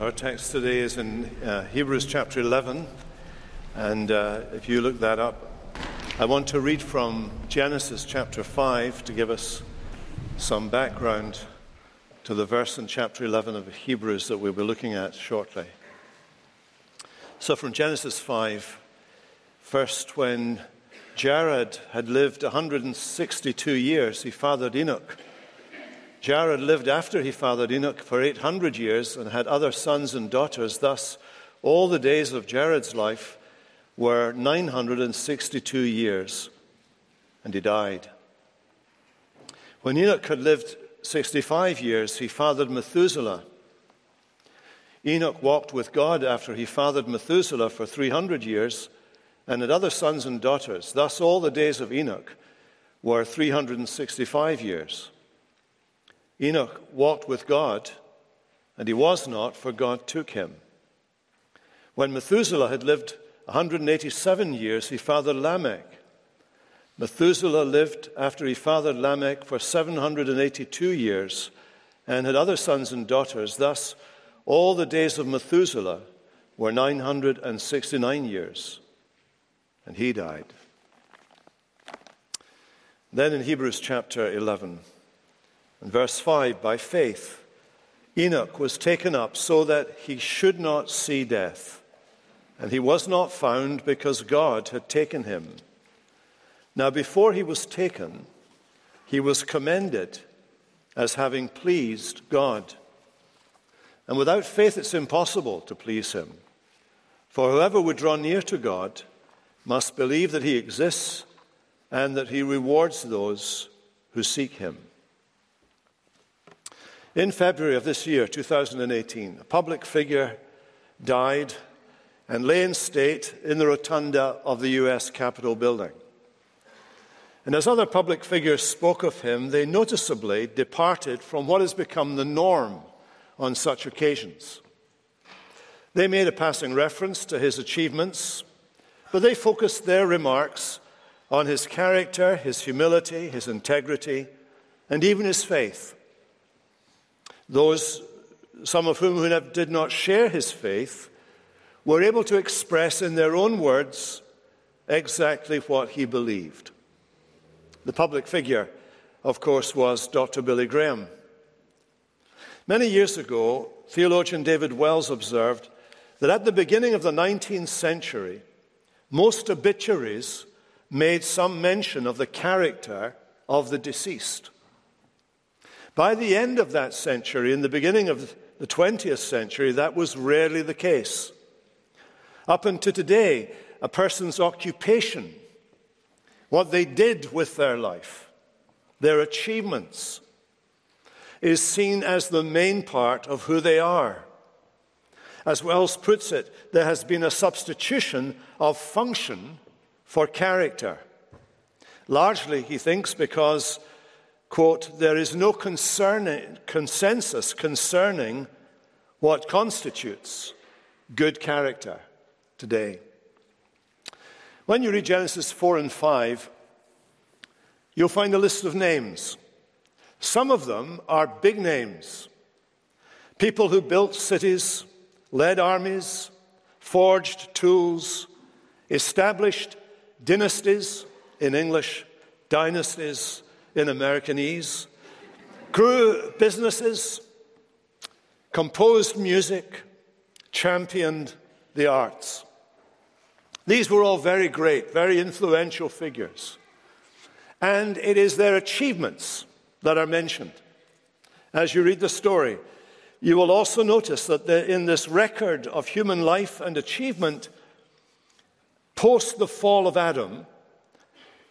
Our text today is in uh, Hebrews chapter 11, and uh, if you look that up, I want to read from Genesis chapter 5 to give us some background to the verse in chapter 11 of Hebrews that we'll be looking at shortly. So, from Genesis 5, first, when Jared had lived 162 years, he fathered Enoch. Jared lived after he fathered Enoch for 800 years and had other sons and daughters. Thus, all the days of Jared's life were 962 years, and he died. When Enoch had lived 65 years, he fathered Methuselah. Enoch walked with God after he fathered Methuselah for 300 years and had other sons and daughters. Thus, all the days of Enoch were 365 years. Enoch walked with God, and he was not, for God took him. When Methuselah had lived 187 years, he fathered Lamech. Methuselah lived after he fathered Lamech for 782 years and had other sons and daughters. Thus, all the days of Methuselah were 969 years, and he died. Then in Hebrews chapter 11, in verse 5, by faith, Enoch was taken up so that he should not see death. And he was not found because God had taken him. Now, before he was taken, he was commended as having pleased God. And without faith, it's impossible to please him. For whoever would draw near to God must believe that he exists and that he rewards those who seek him. In February of this year, 2018, a public figure died and lay in state in the rotunda of the US Capitol building. And as other public figures spoke of him, they noticeably departed from what has become the norm on such occasions. They made a passing reference to his achievements, but they focused their remarks on his character, his humility, his integrity, and even his faith. Those, some of whom did not share his faith, were able to express in their own words exactly what he believed. The public figure, of course, was Dr. Billy Graham. Many years ago, theologian David Wells observed that at the beginning of the 19th century, most obituaries made some mention of the character of the deceased. By the end of that century, in the beginning of the 20th century, that was rarely the case. Up until today, a person's occupation, what they did with their life, their achievements, is seen as the main part of who they are. As Wells puts it, there has been a substitution of function for character. Largely, he thinks, because quote, there is no consensus concerning what constitutes good character today. When you read Genesis 4 and 5, you'll find a list of names. Some of them are big names people who built cities, led armies, forged tools, established dynasties, in English, dynasties, in Americanese, grew businesses, composed music, championed the arts. These were all very great, very influential figures. And it is their achievements that are mentioned. As you read the story, you will also notice that in this record of human life and achievement, post the fall of Adam,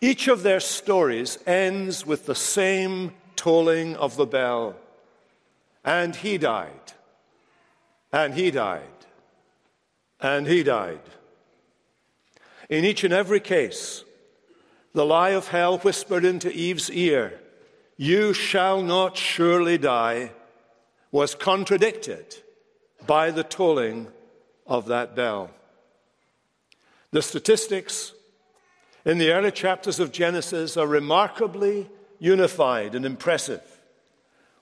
each of their stories ends with the same tolling of the bell. And he died. And he died. And he died. In each and every case, the lie of hell whispered into Eve's ear, You shall not surely die, was contradicted by the tolling of that bell. The statistics in the early chapters of Genesis are remarkably unified and impressive.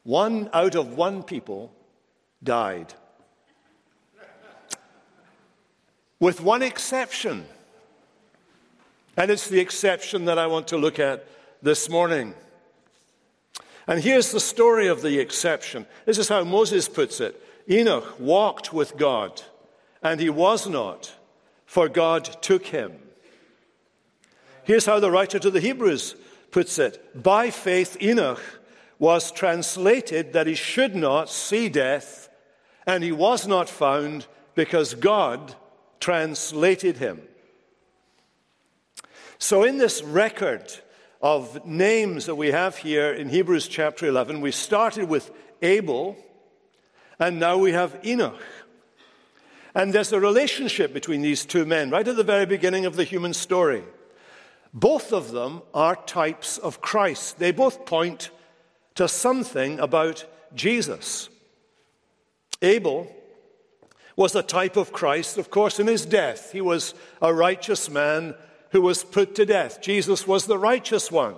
One out of one people died. with one exception. And it's the exception that I want to look at this morning. And here's the story of the exception. This is how Moses puts it Enoch walked with God, and he was not, for God took him. Here's how the writer to the Hebrews puts it By faith, Enoch was translated that he should not see death, and he was not found because God translated him. So, in this record of names that we have here in Hebrews chapter 11, we started with Abel, and now we have Enoch. And there's a relationship between these two men right at the very beginning of the human story. Both of them are types of Christ. They both point to something about Jesus. Abel was a type of Christ, of course, in his death. He was a righteous man who was put to death. Jesus was the righteous one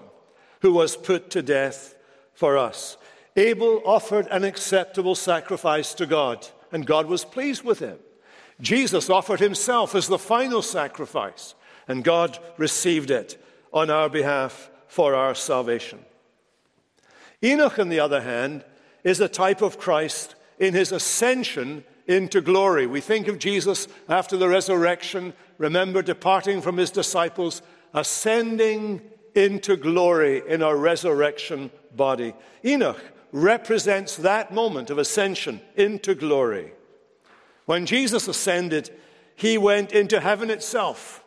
who was put to death for us. Abel offered an acceptable sacrifice to God, and God was pleased with him. Jesus offered himself as the final sacrifice, and God received it on our behalf for our salvation. Enoch, on the other hand, is a type of Christ in his ascension into glory. We think of Jesus after the resurrection, remember departing from his disciples, ascending into glory in our resurrection body. Enoch represents that moment of ascension into glory. When Jesus ascended, he went into heaven itself.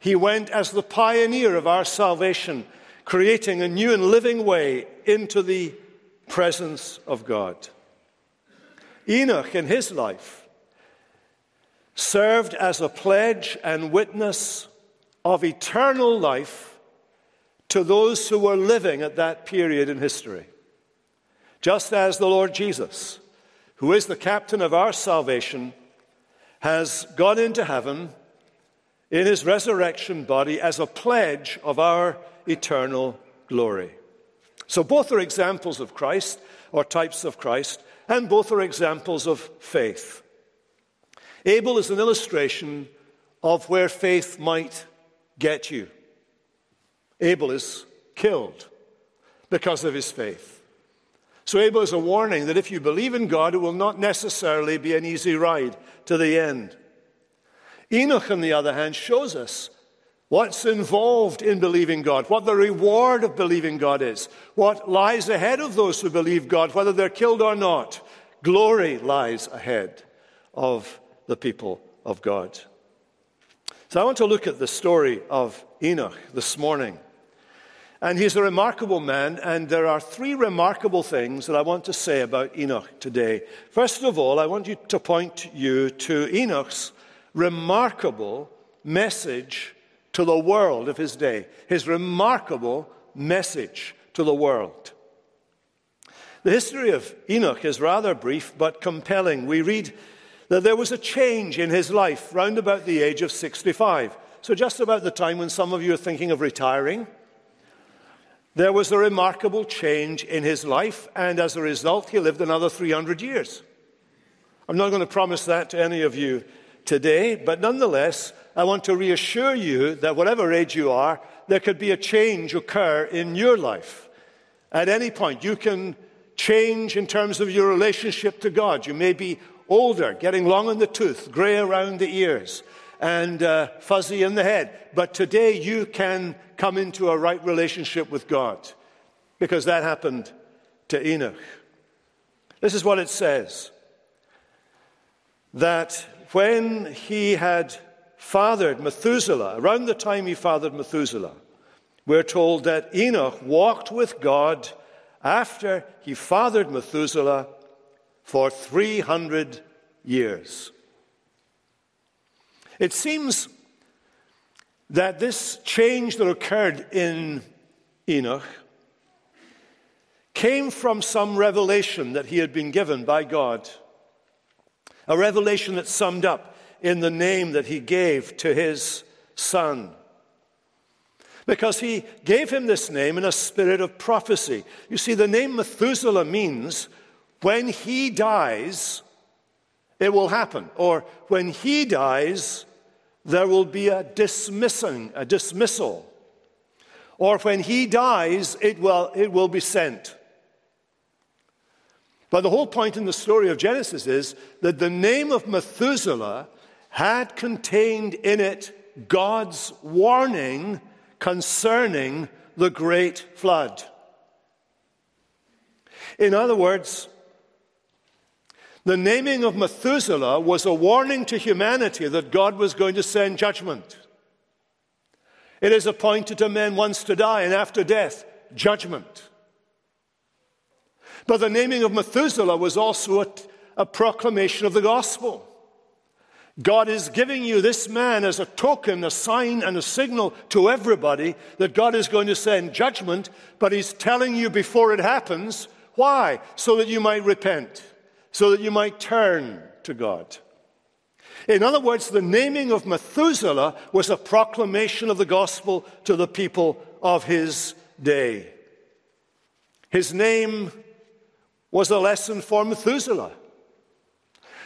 He went as the pioneer of our salvation, creating a new and living way into the presence of God. Enoch, in his life, served as a pledge and witness of eternal life to those who were living at that period in history. Just as the Lord Jesus, who is the captain of our salvation, has gone into heaven in his resurrection body as a pledge of our eternal glory. So, both are examples of Christ, or types of Christ, and both are examples of faith. Abel is an illustration of where faith might get you. Abel is killed because of his faith. So, Abel is a warning that if you believe in God, it will not necessarily be an easy ride to the end. Enoch, on the other hand, shows us what's involved in believing God, what the reward of believing God is, what lies ahead of those who believe God, whether they're killed or not. Glory lies ahead of the people of God. So I want to look at the story of Enoch this morning. And he's a remarkable man, and there are three remarkable things that I want to say about Enoch today. First of all, I want you to point you to Enoch's remarkable message to the world of his day, his remarkable message to the world. The history of Enoch is rather brief but compelling. We read that there was a change in his life round about the age of 65. So, just about the time when some of you are thinking of retiring, there was a remarkable change in his life, and as a result, he lived another 300 years. I'm not going to promise that to any of you today, but nonetheless, I want to reassure you that whatever age you are, there could be a change occur in your life. At any point, you can change in terms of your relationship to God. You may be older, getting long in the tooth, gray around the ears, and uh, fuzzy in the head. But today you can come into a right relationship with God because that happened to Enoch. This is what it says that when he had fathered Methuselah, around the time he fathered Methuselah, we're told that Enoch walked with God after he fathered Methuselah for 300 years. It seems that this change that occurred in Enoch came from some revelation that he had been given by God a revelation that's summed up in the name that he gave to his son. Because he gave him this name in a spirit of prophecy. You see, the name Methuselah means when he dies, it will happen. Or when he dies, there will be a dismissing, a dismissal. Or when he dies, it will, it will be sent. But the whole point in the story of Genesis is that the name of Methuselah had contained in it God's warning concerning the great flood. In other words, the naming of Methuselah was a warning to humanity that God was going to send judgment. It is appointed to men once to die, and after death, judgment. But the naming of Methuselah was also a, a proclamation of the gospel. God is giving you this man as a token, a sign, and a signal to everybody that God is going to send judgment, but He's telling you before it happens. Why? So that you might repent, so that you might turn to God. In other words, the naming of Methuselah was a proclamation of the gospel to the people of his day. His name was a lesson for Methuselah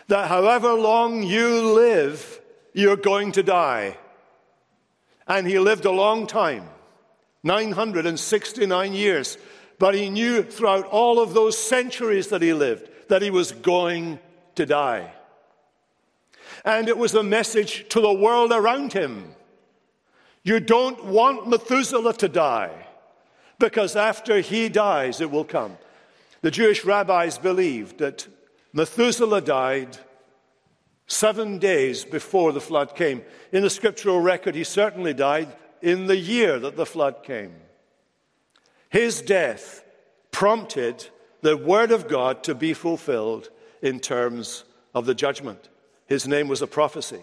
that however long you live, you're going to die. And he lived a long time 969 years. But he knew throughout all of those centuries that he lived that he was going to die. And it was a message to the world around him. You don't want Methuselah to die because after he dies, it will come. The Jewish rabbis believed that Methuselah died seven days before the flood came. In the scriptural record, he certainly died in the year that the flood came. His death prompted the word of God to be fulfilled in terms of the judgment. His name was a prophecy.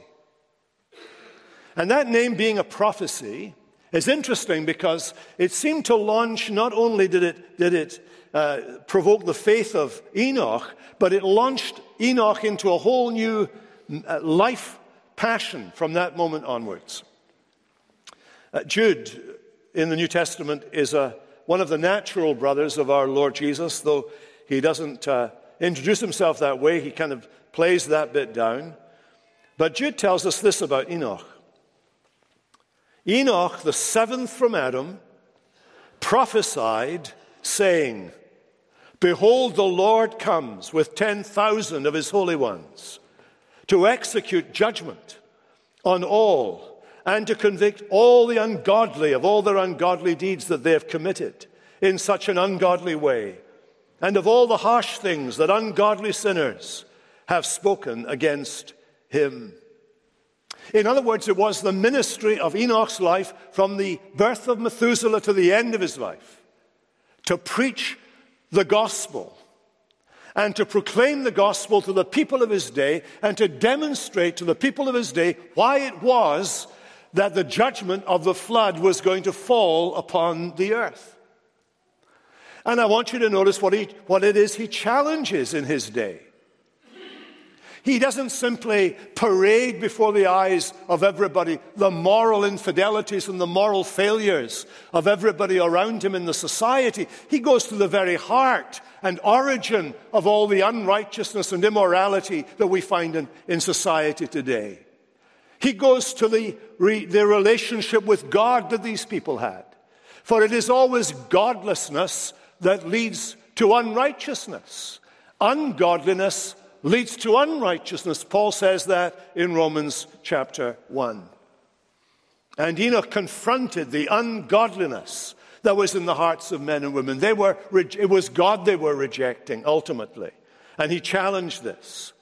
And that name being a prophecy is interesting because it seemed to launch, not only did it, did it uh, provoke the faith of Enoch, but it launched Enoch into a whole new uh, life passion from that moment onwards. Uh, Jude in the New Testament is a, one of the natural brothers of our Lord Jesus, though he doesn't uh, introduce himself that way, he kind of plays that bit down. But Jude tells us this about Enoch Enoch, the seventh from Adam, prophesied, saying, Behold, the Lord comes with 10,000 of his holy ones to execute judgment on all and to convict all the ungodly of all their ungodly deeds that they have committed in such an ungodly way, and of all the harsh things that ungodly sinners have spoken against him. In other words, it was the ministry of Enoch's life from the birth of Methuselah to the end of his life to preach the gospel and to proclaim the gospel to the people of his day and to demonstrate to the people of his day why it was that the judgment of the flood was going to fall upon the earth. And I want you to notice what, he, what it is he challenges in his day. He doesn't simply parade before the eyes of everybody the moral infidelities and the moral failures of everybody around him in the society. He goes to the very heart and origin of all the unrighteousness and immorality that we find in, in society today. He goes to the, the relationship with God that these people had. For it is always godlessness that leads to unrighteousness. Ungodliness leads to unrighteousness. Paul says that in Romans chapter 1. And Enoch confronted the ungodliness that was in the hearts of men and women. They were, it was God they were rejecting ultimately. And he challenged this.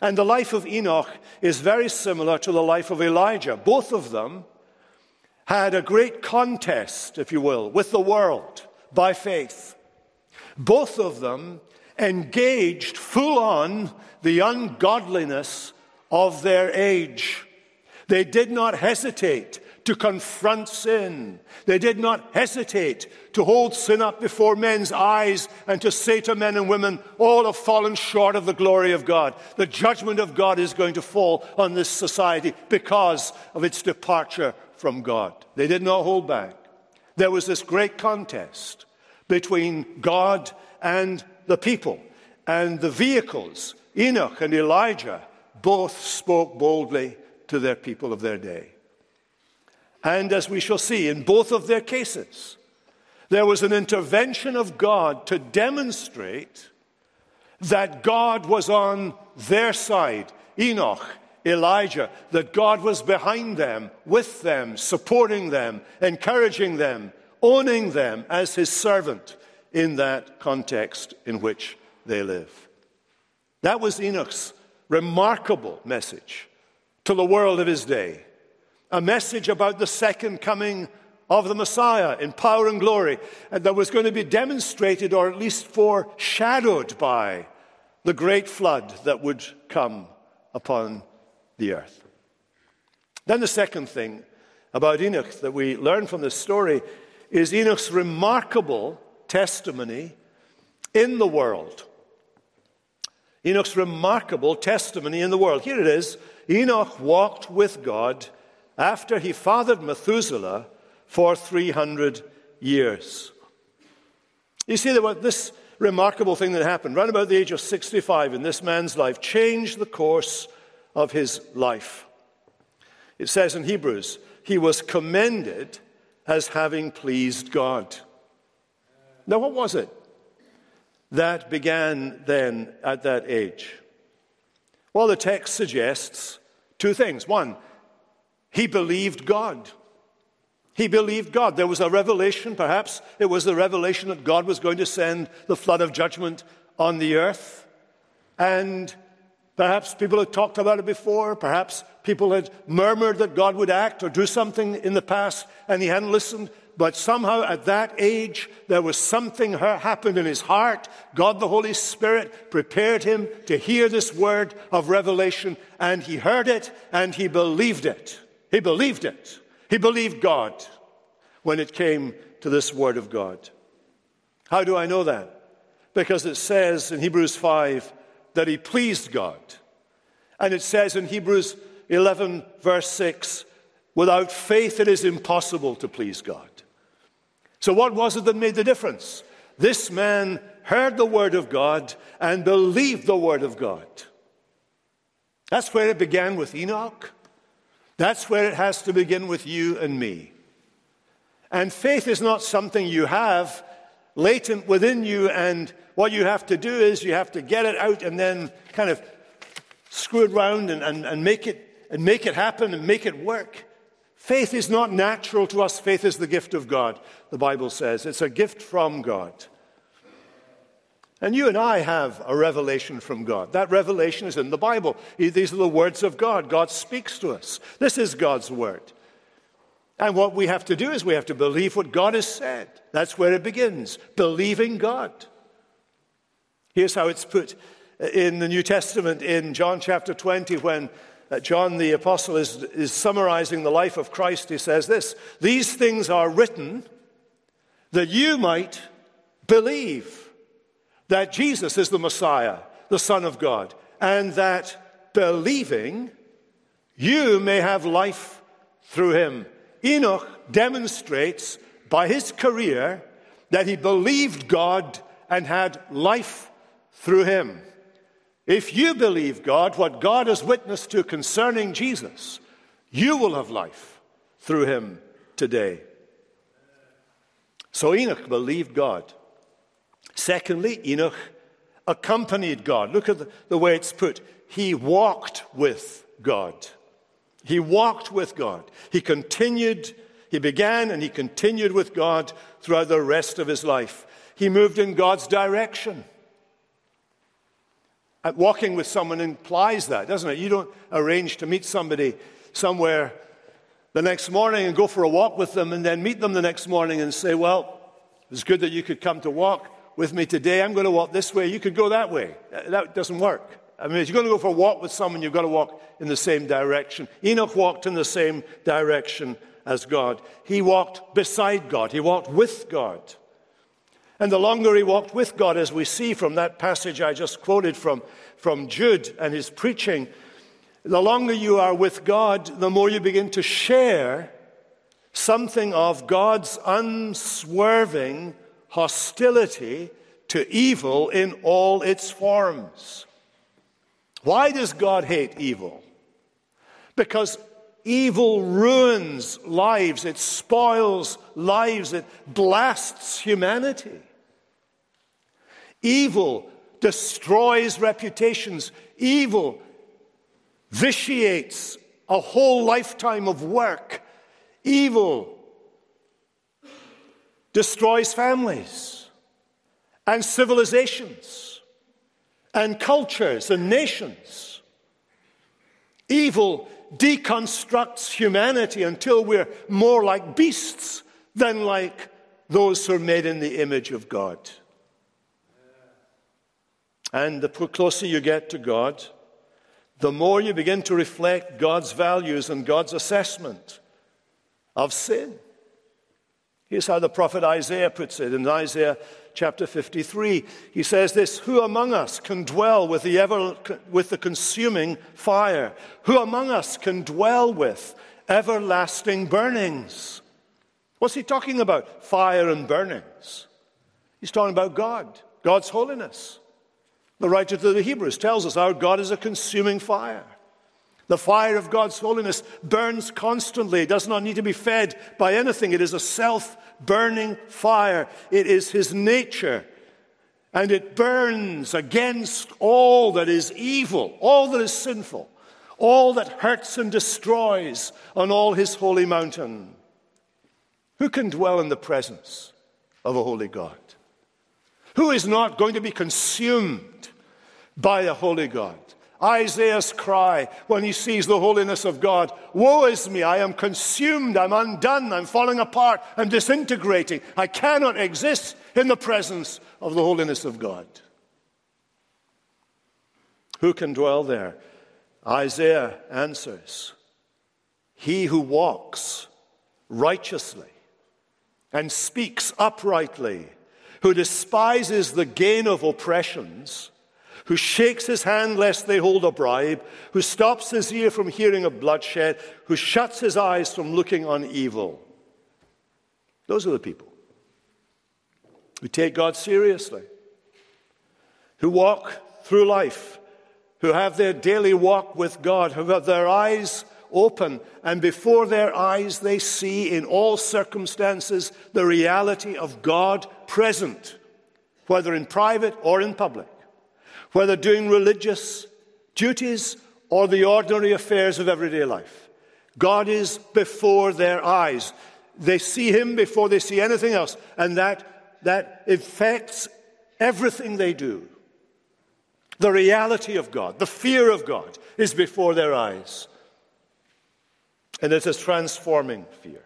And the life of Enoch is very similar to the life of Elijah. Both of them had a great contest, if you will, with the world by faith. Both of them engaged full on the ungodliness of their age. They did not hesitate to confront sin. They did not hesitate to hold sin up before men's eyes and to say to men and women, all have fallen short of the glory of God. The judgment of God is going to fall on this society because of its departure from God. They did not hold back. There was this great contest between God and the people. And the vehicles, Enoch and Elijah, both spoke boldly to their people of their day. And as we shall see, in both of their cases, there was an intervention of God to demonstrate that God was on their side. Enoch, Elijah, that God was behind them, with them, supporting them, encouraging them, owning them as his servant in that context in which they live. That was Enoch's remarkable message to the world of his day a message about the second coming of the Messiah in power and glory, and that was going to be demonstrated or at least foreshadowed by the great flood that would come upon the earth. Then, the second thing about Enoch that we learn from this story is Enoch's remarkable testimony in the world. Enoch's remarkable testimony in the world. Here it is Enoch walked with God after he fathered Methuselah for 300 years. You see, there was this remarkable thing that happened right about the age of 65 in this man's life, changed the course of his life. It says in Hebrews, he was commended as having pleased God. Now, what was it that began then at that age? Well, the text suggests two things. One, he believed God. He believed God. There was a revelation, perhaps it was the revelation that God was going to send the flood of judgment on the earth. And perhaps people had talked about it before. Perhaps people had murmured that God would act or do something in the past and he hadn't listened. But somehow at that age, there was something happened in his heart. God the Holy Spirit prepared him to hear this word of revelation, and he heard it and he believed it. He believed it. He believed God when it came to this word of God. How do I know that? Because it says in Hebrews 5 that he pleased God. And it says in Hebrews 11, verse 6, without faith it is impossible to please God. So, what was it that made the difference? This man heard the word of God and believed the word of God. That's where it began with Enoch. That's where it has to begin with you and me. And faith is not something you have latent within you, and what you have to do is you have to get it out and then kind of screw it around and, and, and make it and make it happen and make it work. Faith is not natural to us. Faith is the gift of God, the Bible says. It's a gift from God. And you and I have a revelation from God. That revelation is in the Bible. These are the words of God. God speaks to us. This is God's word. And what we have to do is we have to believe what God has said. That's where it begins believing God. Here's how it's put in the New Testament in John chapter 20 when uh, John the Apostle is, is summarizing the life of Christ. He says this These things are written that you might believe that Jesus is the Messiah, the Son of God, and that believing you may have life through him. Enoch demonstrates by his career that he believed God and had life through him. If you believe God, what God has witnessed to concerning Jesus, you will have life through him today. So Enoch believed God. Secondly, Enoch accompanied God. Look at the, the way it's put. He walked with God. He walked with God. He continued, he began and he continued with God throughout the rest of his life. He moved in God's direction. And walking with someone implies that, doesn't it? You don't arrange to meet somebody somewhere the next morning and go for a walk with them and then meet them the next morning and say, Well, it's good that you could come to walk with me today. I'm going to walk this way. You could go that way. That doesn't work. I mean, if you're going to go for a walk with someone, you've got to walk in the same direction. Enoch walked in the same direction as God. He walked beside God, he walked with God. And the longer he walked with God, as we see from that passage I just quoted from, from Jude and his preaching, the longer you are with God, the more you begin to share something of God's unswerving hostility to evil in all its forms. Why does God hate evil? Because Evil ruins lives, it spoils lives, it blasts humanity. Evil destroys reputations. Evil vitiates a whole lifetime of work. Evil destroys families and civilizations and cultures and nations. Evil deconstructs humanity until we're more like beasts than like those who are made in the image of God. And the closer you get to God, the more you begin to reflect God's values and God's assessment of sin. Here's how the prophet Isaiah puts it in Isaiah chapter 53. He says this Who among us can dwell with the, ever, with the consuming fire? Who among us can dwell with everlasting burnings? What's he talking about? Fire and burnings. He's talking about God, God's holiness. The writer to the Hebrews tells us our God is a consuming fire. The fire of God's holiness burns constantly. It does not need to be fed by anything. It is a self burning fire. It is His nature. And it burns against all that is evil, all that is sinful, all that hurts and destroys on all His holy mountain. Who can dwell in the presence of a holy God? Who is not going to be consumed by the holy God? Isaiah's cry when he sees the holiness of God Woe is me, I am consumed, I'm undone, I'm falling apart, I'm disintegrating. I cannot exist in the presence of the holiness of God. Who can dwell there? Isaiah answers He who walks righteously and speaks uprightly, who despises the gain of oppressions who shakes his hand lest they hold a bribe, who stops his ear from hearing of bloodshed, who shuts his eyes from looking on evil. Those are the people who take God seriously, who walk through life, who have their daily walk with God, who have their eyes open, and before their eyes they see in all circumstances the reality of God present, whether in private or in public whether doing religious duties or the ordinary affairs of everyday life. God is before their eyes. They see Him before they see anything else, and that, that affects everything they do. The reality of God, the fear of God, is before their eyes. And it's a transforming fear.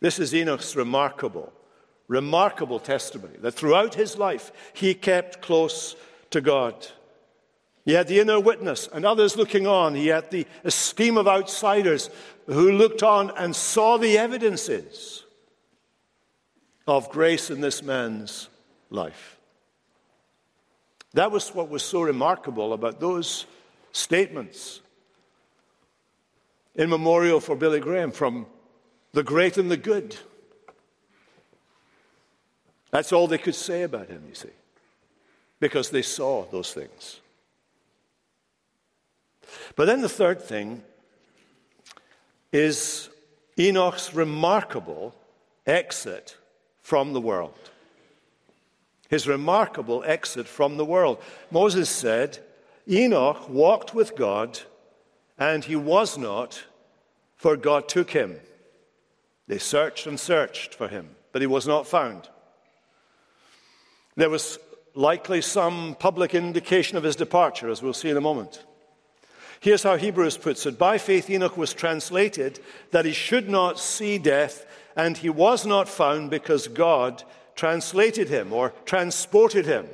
This is Enoch's remarkable, remarkable testimony that throughout his life he kept close to God. He had the inner witness and others looking on. He had the esteem of outsiders who looked on and saw the evidences of grace in this man's life. That was what was so remarkable about those statements in memorial for Billy Graham from the great and the good. That's all they could say about him, you see because they saw those things. But then the third thing is Enoch's remarkable exit from the world. His remarkable exit from the world. Moses said, Enoch walked with God, and he was not, for God took him. They searched and searched for him, but he was not found. There was likely some public indication of his departure, as we'll see in a moment. Here's how Hebrews puts it By faith, Enoch was translated that he should not see death, and he was not found because God translated him or transported him.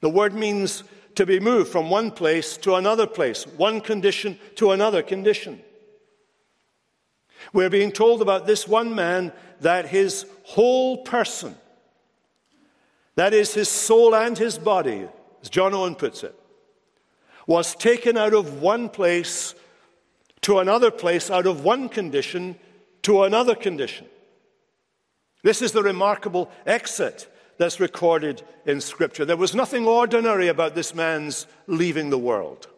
The word means to be moved from one place to another place, one condition to another condition. We're being told about this one man that his whole person that is, his soul and his body, as John Owen puts it, was taken out of one place to another place, out of one condition to another condition. This is the remarkable exit that's recorded in Scripture. There was nothing ordinary about this man's leaving the world,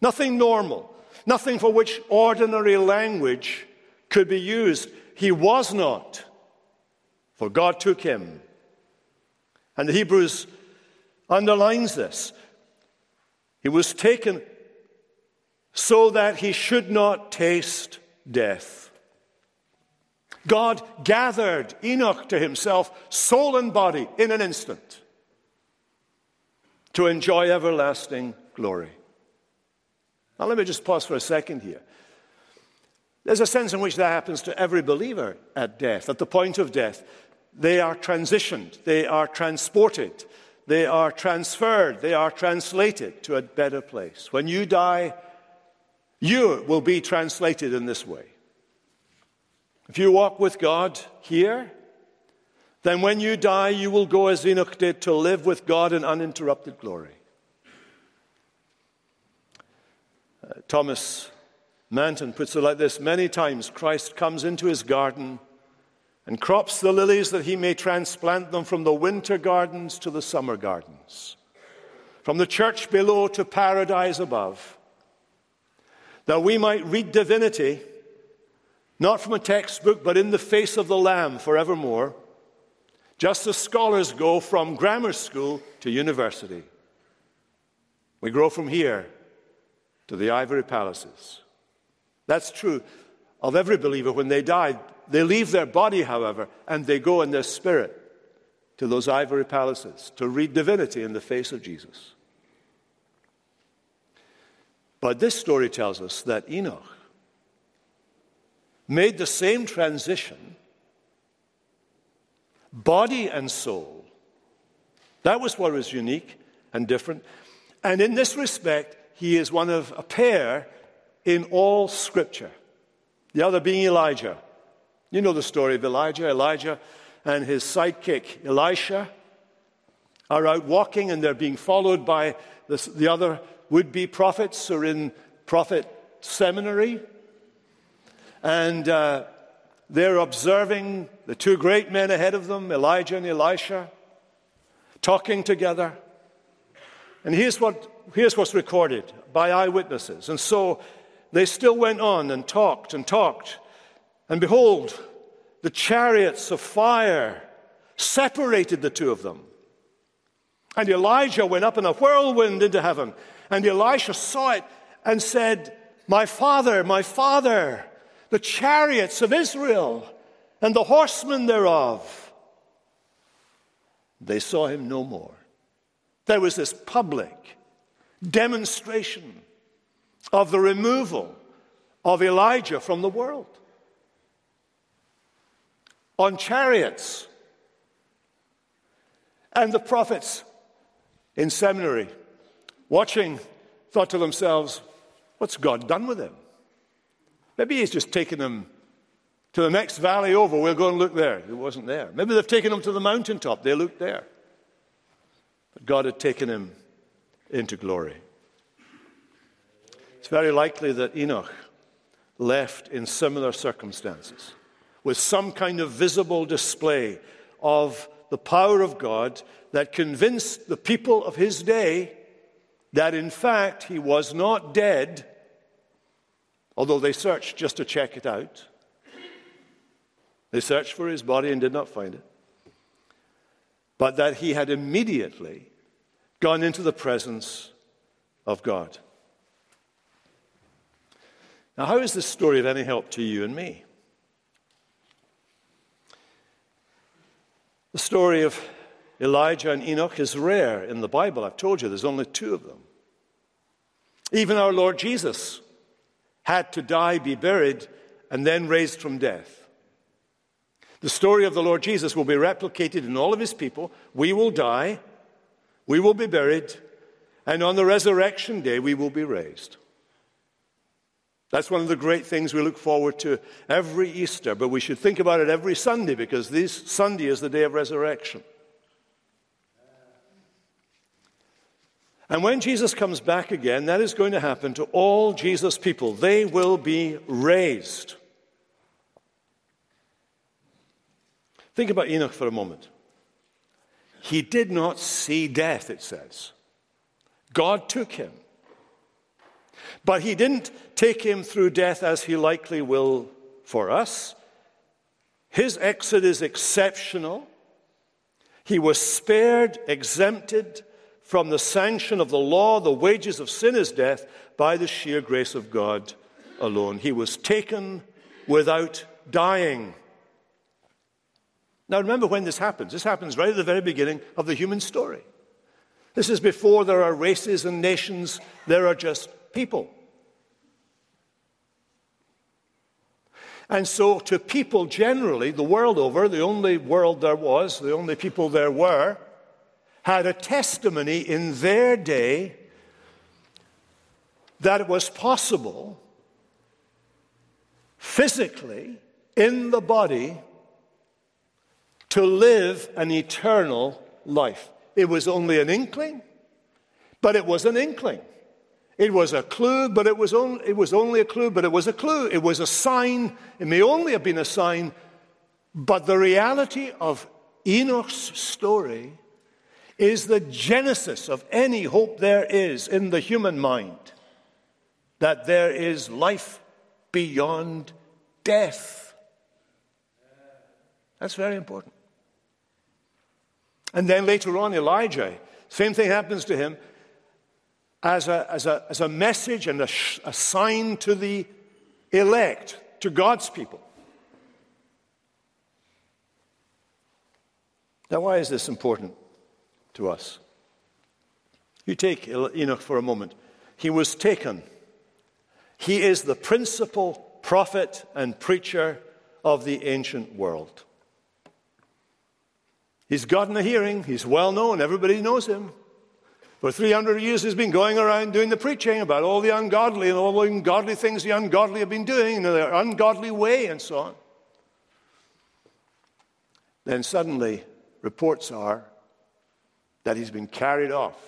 nothing normal. nothing for which ordinary language could be used. He was not, for God took him. And the Hebrews underlines this. He was taken so that he should not taste death. God gathered Enoch to himself, soul and body, in an instant to enjoy everlasting glory. Now, let me just pause for a second here. There's a sense in which that happens to every believer at death, at the point of death. They are transitioned, they are transported, they are transferred, they are translated to a better place. When you die, you will be translated in this way. If you walk with God here, then when you die, you will go as Enoch did to live with God in uninterrupted glory. Uh, Thomas Manton puts it like this Many times Christ comes into his garden and crops the lilies that he may transplant them from the winter gardens to the summer gardens, from the church below to paradise above, that we might read divinity, not from a textbook, but in the face of the Lamb forevermore, just as scholars go from grammar school to university. We grow from here to the ivory palaces. That's true of every believer when they die. They leave their body, however, and they go in their spirit to those ivory palaces to read divinity in the face of Jesus. But this story tells us that Enoch made the same transition, body and soul. That was what was unique and different. And in this respect, he is one of a pair in all Scripture. The other being Elijah. You know the story of Elijah. Elijah and his sidekick Elisha are out walking and they're being followed by the, the other would be prophets who are in prophet seminary. And uh, they're observing the two great men ahead of them, Elijah and Elisha, talking together. And here's, what, here's what's recorded by eyewitnesses. And so they still went on and talked and talked. And behold, the chariots of fire separated the two of them. And Elijah went up in a whirlwind into heaven. And Elisha saw it and said, My father, my father, the chariots of Israel and the horsemen thereof. They saw him no more. There was this public demonstration of the removal of Elijah from the world. On chariots. And the prophets in seminary, watching, thought to themselves, What's God done with him? Maybe he's just taken him to the next valley over. We'll go and look there. It wasn't there. Maybe they've taken him to the mountaintop. They looked there. But God had taken him into glory. It's very likely that Enoch left in similar circumstances, with some kind of visible display of the power of God that convinced the people of his day that in fact he was not dead, although they searched just to check it out. They searched for his body and did not find it. But that he had immediately gone into the presence of God. Now, how is this story of any help to you and me? The story of Elijah and Enoch is rare in the Bible. I've told you there's only two of them. Even our Lord Jesus had to die, be buried, and then raised from death. The story of the Lord Jesus will be replicated in all of his people. We will die, we will be buried, and on the resurrection day, we will be raised. That's one of the great things we look forward to every Easter, but we should think about it every Sunday because this Sunday is the day of resurrection. And when Jesus comes back again, that is going to happen to all Jesus' people. They will be raised. Think about Enoch for a moment. He did not see death, it says. God took him. But he didn't take him through death as he likely will for us. His exit is exceptional. He was spared, exempted from the sanction of the law. The wages of sin is death by the sheer grace of God alone. He was taken without dying. Now, remember when this happens. This happens right at the very beginning of the human story. This is before there are races and nations, there are just people. And so, to people generally, the world over, the only world there was, the only people there were, had a testimony in their day that it was possible physically in the body to live an eternal life. It was only an inkling, but it was an inkling. It was a clue, but it was, only, it was only a clue, but it was a clue. It was a sign. It may only have been a sign, but the reality of Enoch's story is the genesis of any hope there is in the human mind that there is life beyond death. That's very important. And then later on, Elijah, same thing happens to him as a, as a, as a message and a, a sign to the elect, to God's people. Now, why is this important to us? You take Enoch for a moment. He was taken. He is the principal prophet and preacher of the ancient world. He's gotten a hearing. He's well known. Everybody knows him. For 300 years, he's been going around doing the preaching about all the ungodly and all the ungodly things the ungodly have been doing in their ungodly way and so on. Then suddenly, reports are that he's been carried off.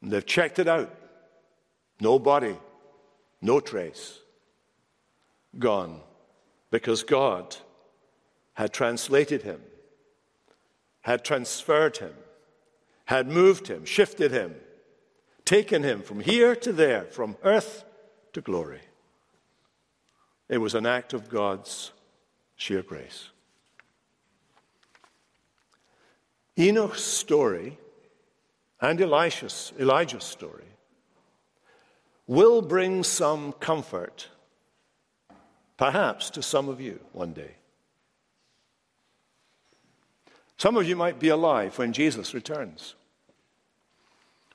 And they've checked it out. No body, no trace. Gone. Because God had translated him, had transferred him had moved him, shifted him, taken him from here to there, from earth to glory. It was an act of God's sheer grace. Enoch's story and Elijah's story will bring some comfort, perhaps to some of you one day. Some of you might be alive when Jesus returns.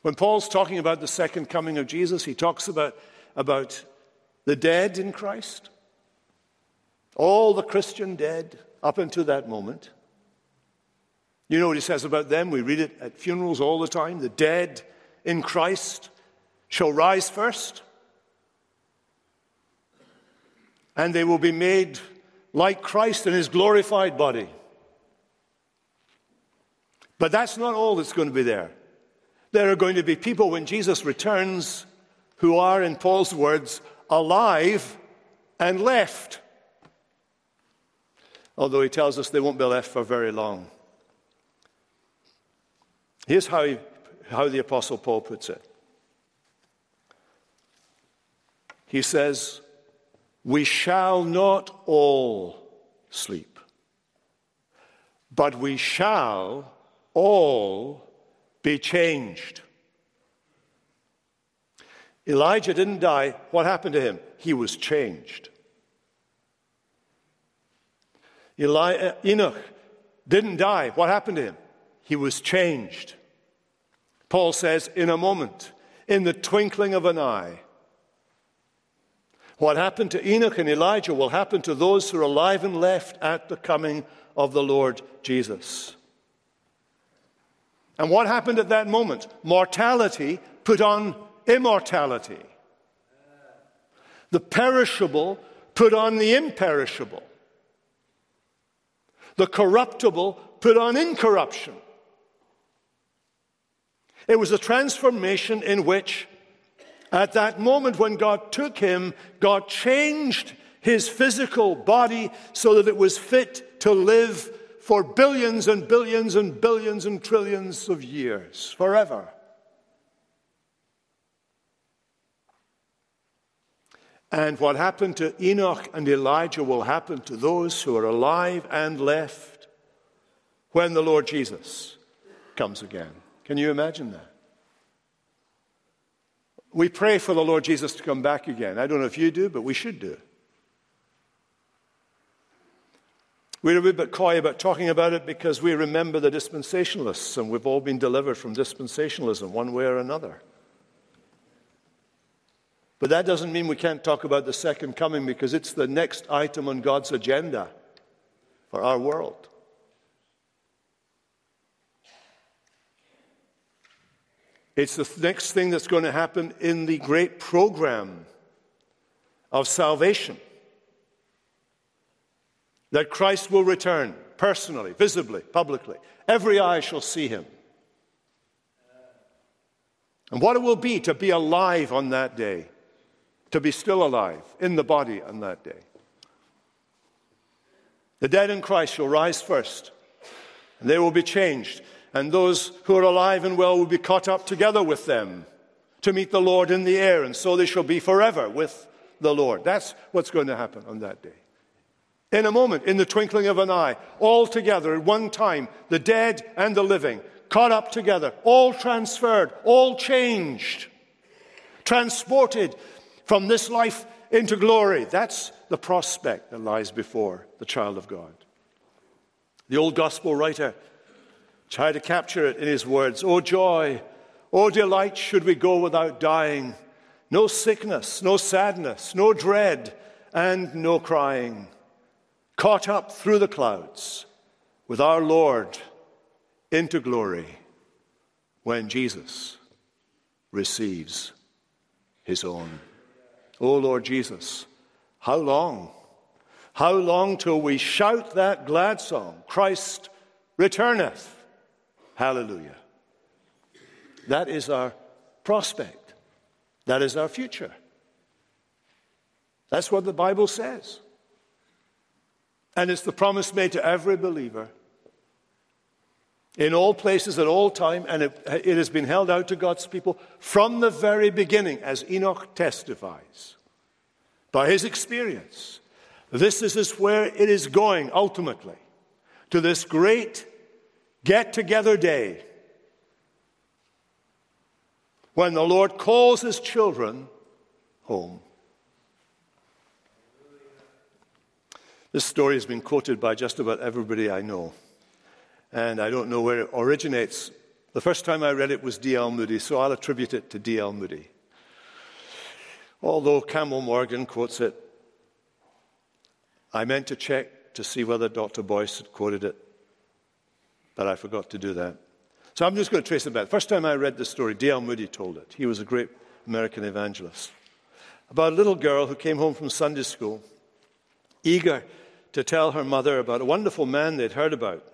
When Paul's talking about the second coming of Jesus, he talks about, about the dead in Christ, all the Christian dead up until that moment. You know what he says about them? We read it at funerals all the time. The dead in Christ shall rise first, and they will be made like Christ in his glorified body. But that's not all that's going to be there. There are going to be people when Jesus returns who are, in Paul's words, alive and left. Although he tells us they won't be left for very long. Here's how, he, how the Apostle Paul puts it He says, We shall not all sleep, but we shall all be changed. Elijah didn't die. What happened to him? He was changed. Eli- uh, Enoch didn't die. What happened to him? He was changed. Paul says, in a moment, in the twinkling of an eye. What happened to Enoch and Elijah will happen to those who are alive and left at the coming of the Lord Jesus. And what happened at that moment? Mortality put on immortality. The perishable put on the imperishable. The corruptible put on incorruption. It was a transformation in which, at that moment when God took him, God changed his physical body so that it was fit to live for billions and billions and billions and trillions of years, forever. And what happened to Enoch and Elijah will happen to those who are alive and left when the Lord Jesus comes again. Can you imagine that? We pray for the Lord Jesus to come back again. I don't know if you do, but we should do. We're a bit coy about talking about it because we remember the dispensationalists, and we've all been delivered from dispensationalism one way or another. But that doesn't mean we can't talk about the second coming because it's the next item on God's agenda for our world. It's the next thing that's going to happen in the great program of salvation. That Christ will return personally, visibly, publicly. Every eye shall see him. And what it will be to be alive on that day to be still alive in the body on that day. The dead in Christ shall rise first, and they will be changed, and those who are alive and well will be caught up together with them to meet the Lord in the air, and so they shall be forever with the Lord. That's what's going to happen on that day. In a moment, in the twinkling of an eye, all together at one time, the dead and the living, caught up together, all transferred, all changed, transported from this life into glory. That's the prospect that lies before the child of God. The old gospel writer tried to capture it in his words Oh, joy, oh, delight, should we go without dying. No sickness, no sadness, no dread, and no crying. Caught up through the clouds with our Lord into glory when Jesus receives his own. O oh, Lord Jesus, how long? How long till we shout that glad song, Christ returneth? Hallelujah. That is our prospect. That is our future. That's what the Bible says. And it's the promise made to every believer in all places at all time, and it, it, has been held out to God's people from the very beginning, as Enoch testifies by his experience. This is where it is going ultimately to this great get together day when the Lord calls his children home. This story has been quoted by just about everybody I know and I don't know where it originates. The first time I read it was D.L. Moody, so I'll attribute it to D.L. Moody. Although Campbell Morgan quotes it, I meant to check to see whether Dr. Boice had quoted it, but I forgot to do that. So I'm just going to trace it back. First time I read this story, D.L. Moody told it. He was a great American evangelist. About a little girl who came home from Sunday school, eager to tell her mother about a wonderful man they'd heard about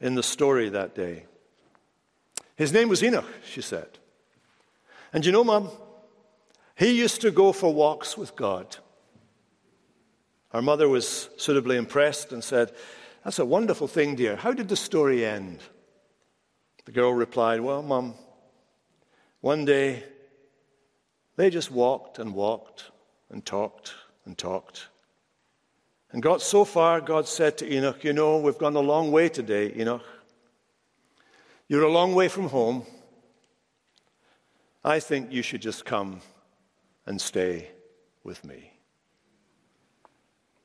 in the story that day. His name was Enoch, she said. And you know, Mom, he used to go for walks with God. Our mother was suitably impressed and said, That's a wonderful thing, dear. How did the story end? The girl replied, Well, Mom, one day they just walked and walked and talked and talked and got so far, God said to Enoch, You know, we've gone a long way today, Enoch. You're a long way from home. I think you should just come and stay with me.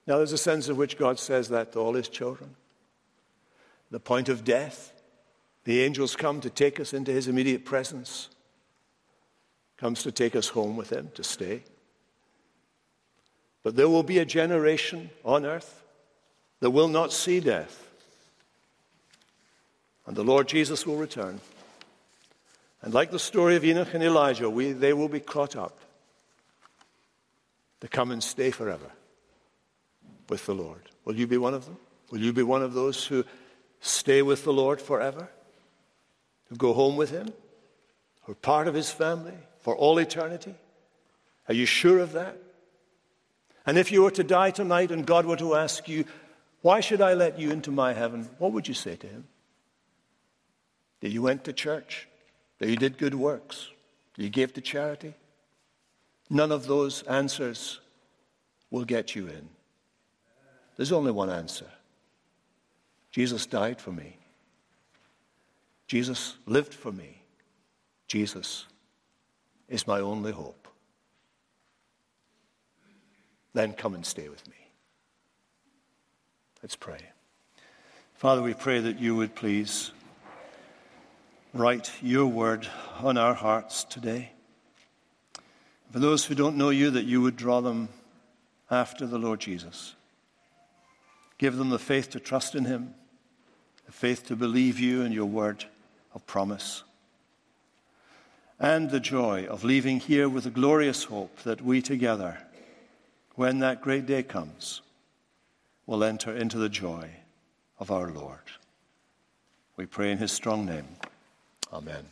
Now, there's a sense in which God says that to all his children. The point of death, the angels come to take us into his immediate presence, comes to take us home with him to stay. But there will be a generation on earth that will not see death. And the Lord Jesus will return. And like the story of Enoch and Elijah, we, they will be caught up to come and stay forever with the Lord. Will you be one of them? Will you be one of those who stay with the Lord forever? Who go home with Him? Who are part of His family for all eternity? Are you sure of that? And if you were to die tonight and God were to ask you, Why should I let you into my heaven? What would you say to him? That you went to church, that you did good works, that you gave to charity, None of those answers will get you in. There's only one answer Jesus died for me, Jesus lived for me, Jesus is my only hope. Then come and stay with me. Let's pray. Father, we pray that you would please write your word on our hearts today. For those who don't know you, that you would draw them after the Lord Jesus. Give them the faith to trust in him, the faith to believe you and your word of promise, and the joy of leaving here with a glorious hope that we together, when that great day comes, we'll enter into the joy of our Lord. We pray in his strong name. Amen.